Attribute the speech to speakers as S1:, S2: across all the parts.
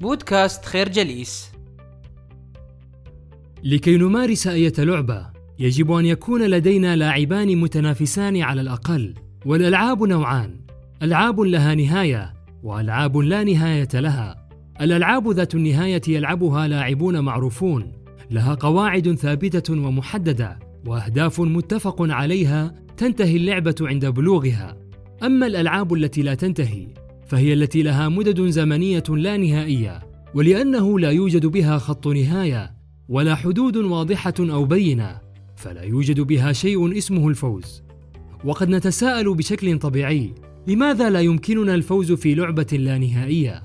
S1: بودكاست خير جليس.
S2: لكي نمارس أية لعبة يجب أن يكون لدينا لاعبان متنافسان على الأقل والألعاب نوعان. ألعاب لها نهاية وألعاب لا نهاية لها. الألعاب ذات النهاية يلعبها لاعبون معروفون. لها قواعد ثابتة ومحددة وأهداف متفق عليها تنتهي اللعبة عند بلوغها. أما الألعاب التي لا تنتهي فهي التي لها مدد زمنية لا نهائية ولأنه لا يوجد بها خط نهاية ولا حدود واضحة أو بينة فلا يوجد بها شيء اسمه الفوز وقد نتساءل بشكل طبيعي لماذا لا يمكننا الفوز في لعبة لا نهائية؟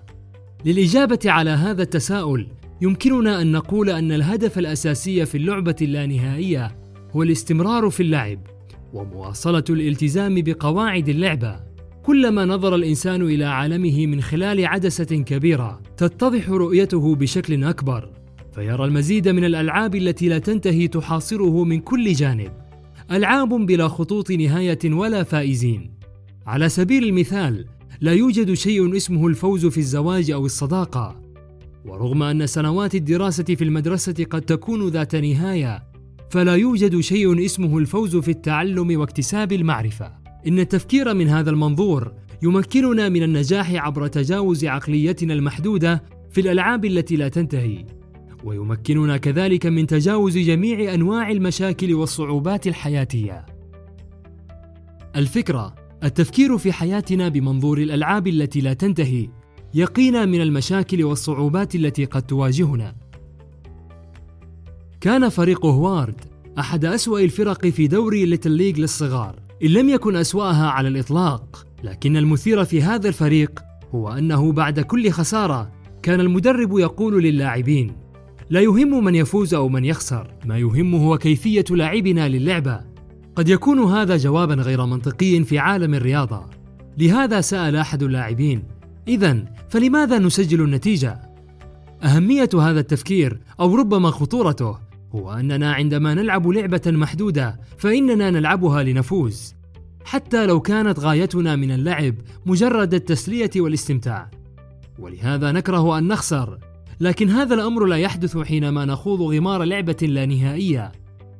S2: للإجابة على هذا التساؤل يمكننا أن نقول أن الهدف الأساسي في اللعبة اللانهائية هو الاستمرار في اللعب ومواصلة الالتزام بقواعد اللعبة كلما نظر الإنسان إلى عالمه من خلال عدسة كبيرة تتضح رؤيته بشكل أكبر فيرى المزيد من الألعاب التي لا تنتهي تحاصره من كل جانب ألعاب بلا خطوط نهاية ولا فائزين. على سبيل المثال لا يوجد شيء اسمه الفوز في الزواج أو الصداقة ورغم أن سنوات الدراسة في المدرسة قد تكون ذات نهاية فلا يوجد شيء اسمه الفوز في التعلم واكتساب المعرفة. إن التفكير من هذا المنظور يمكننا من النجاح عبر تجاوز عقليتنا المحدودة في الألعاب التي لا تنتهي. ويمكننا كذلك من تجاوز جميع أنواع المشاكل والصعوبات الحياتية. الفكرة التفكير في حياتنا بمنظور الألعاب التي لا تنتهي يقينا من المشاكل والصعوبات التي قد تواجهنا. كان فريق هوارد أحد أسوأ الفرق في دوري ليتل ليج للصغار. إن لم يكن أسواها على الإطلاق لكن المثير في هذا الفريق هو أنه بعد كل خسارة كان المدرب يقول للاعبين لا يهم من يفوز أو من يخسر ما يهم هو كيفية لعبنا للعبة. قد يكون هذا جوابا غير منطقي في عالم الرياضة. لهذا سأل أحد اللاعبين اذا فلماذا نسجل النتيجة؟ أهمية هذا التفكير أو ربما خطورته هو أننا عندما نلعب لعبة محدودة فإننا نلعبها لنفوز. حتى لو كانت غايتنا من اللعب مجرد التسلية والاستمتاع. ولهذا نكره أن نخسر. لكن هذا الأمر لا يحدث حينما نخوض غمار لعبة لا نهائية.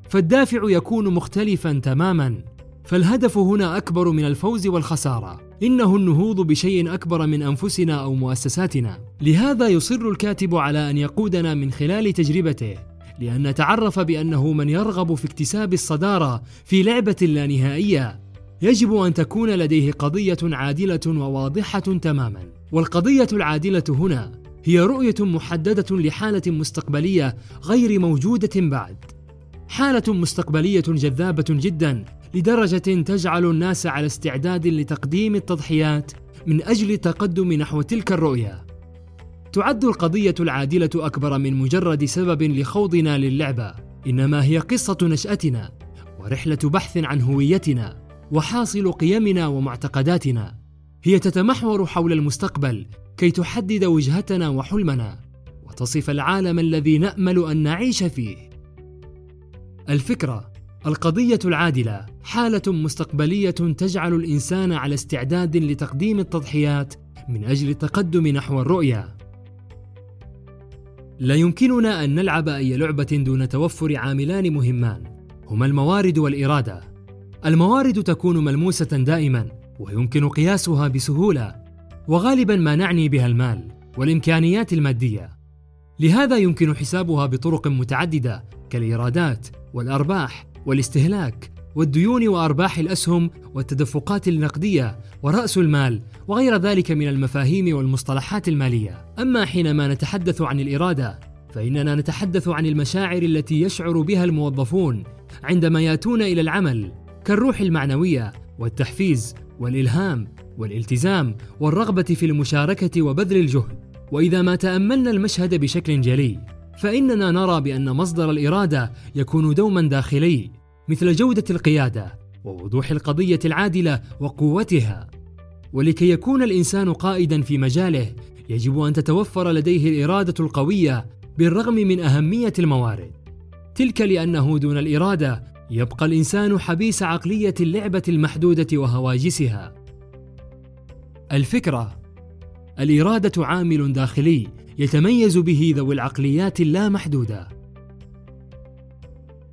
S2: فالدافع يكون مختلفا تماما. فالهدف هنا أكبر من الفوز والخسارة. إنه النهوض بشيء أكبر من أنفسنا أو مؤسساتنا. لهذا يصر الكاتب على أن يقودنا من خلال تجربته. لأن نتعرف بأنه من يرغب في اكتساب الصدارة في لعبة لا نهائية يجب أن تكون لديه قضية عادلة وواضحة تماما والقضية العادلة هنا هي رؤية محددة لحالة مستقبلية غير موجودة بعد. حالة مستقبلية جذابة جدا لدرجة تجعل الناس على استعداد لتقديم التضحيات من أجل التقدم نحو تلك الرؤية. تعد القضية العادلة أكبر من مجرد سبب لخوضنا للعبة، إنما هي قصة نشأتنا ورحلة بحث عن هويتنا وحاصل قيمنا ومعتقداتنا. هي تتمحور حول المستقبل كي تحدد وجهتنا وحلمنا وتصف العالم الذي نأمل أن نعيش فيه. الفكرة القضية العادلة حالة مستقبلية تجعل الإنسان على استعداد لتقديم التضحيات من أجل التقدم نحو الرؤية. لا يمكننا أن نلعب أي لعبة دون توفر عاملان مهمان. هما الموارد والإرادة. الموارد تكون ملموسة دائما ويمكن قياسها بسهولة. وغالبا ما نعني بها المال والإمكانيات المادية. لهذا يمكن حسابها بطرق متعددة كالإيرادات والأرباح والاستهلاك. والديون وأرباح الأسهم والتدفقات النقدية ورأس المال وغير ذلك من المفاهيم والمصطلحات المالية. أما حينما نتحدث عن الإرادة فإننا نتحدث عن المشاعر التي يشعر بها الموظفون عندما يأتون إلى العمل كالروح المعنوية والتحفيز والإلهام والالتزام والرغبة في المشاركة وبذل الجهد. وإذا ما تأملنا المشهد بشكل جلي فإننا نرى بأن مصدر الإرادة يكون دوما داخلي. مثل جودة القيادة ووضوح القضية العادلة وقوتها. ولكي يكون الإنسان قائدا في مجاله يجب أن تتوفر لديه الإرادة القوية بالرغم من أهمية الموارد. تلك لأنه دون الإرادة يبقى الإنسان حبيس عقلية اللعبة المحدودة وهواجسها. الفكرة الإرادة عامل داخلي يتميز به ذوي العقليات اللامحدودة.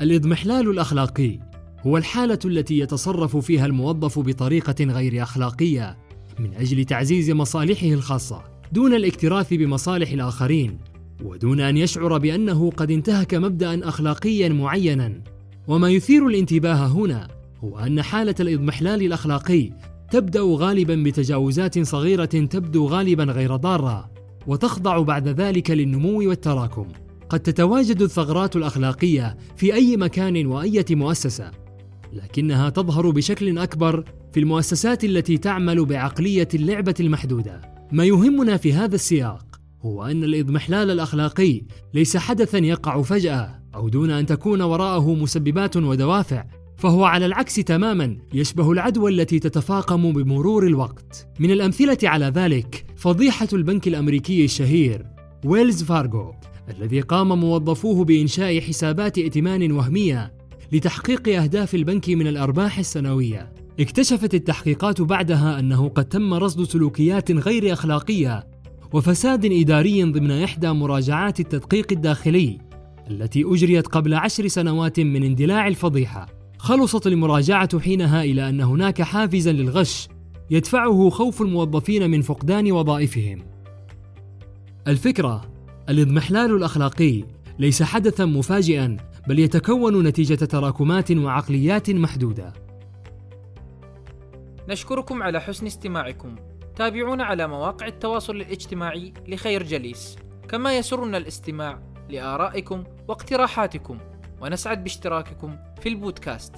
S2: الإضمحلال الأخلاقي هو الحالة التي يتصرف فيها الموظف بطريقة غير أخلاقية من أجل تعزيز مصالحه الخاصة دون الاكتراث بمصالح الآخرين ودون أن يشعر بأنه قد انتهك مبدأ أخلاقيا معينا. وما يثير الانتباه هنا هو أن حالة الإضمحلال الأخلاقي تبدأ غالبا بتجاوزات صغيرة تبدو غالبا غير ضارة وتخضع بعد ذلك للنمو والتراكم. قد تتواجد الثغرات الأخلاقية في أي مكان وأية مؤسسة لكنها تظهر بشكل أكبر في المؤسسات التي تعمل بعقلية اللعبة المحدودة. ما يهمنا في هذا السياق هو أن الإضمحلال الأخلاقي ليس حدثا يقع فجأة أو دون أن تكون وراءه مسببات ودوافع فهو على العكس تماما يشبه العدوى التي تتفاقم بمرور الوقت. من الأمثلة على ذلك فضيحة البنك الأمريكي الشهير ويلز فارغو الذي قام موظفوه بإنشاء حسابات ائتمان وهمية لتحقيق أهداف البنك من الأرباح السنوية. اكتشفت التحقيقات بعدها أنه قد تم رصد سلوكيات غير أخلاقية وفساد إداري ضمن إحدى مراجعات التدقيق الداخلي التي أجريت قبل عشر سنوات من اندلاع الفضيحة. خلصت المراجعة حينها إلى أن هناك حافزا للغش يدفعه خوف الموظفين من فقدان وظائفهم. الفكرة الاضمحلال الأخلاقي. ليس حدثا مفاجئا بل يتكون نتيجة تراكمات وعقليات محدودة.
S1: نشكركم على حسن استماعكم. تابعونا على مواقع التواصل الاجتماعي لخير جليس. كما يسرنا الاستماع لآرائكم واقتراحاتكم. ونسعد باشتراككم في البودكاست.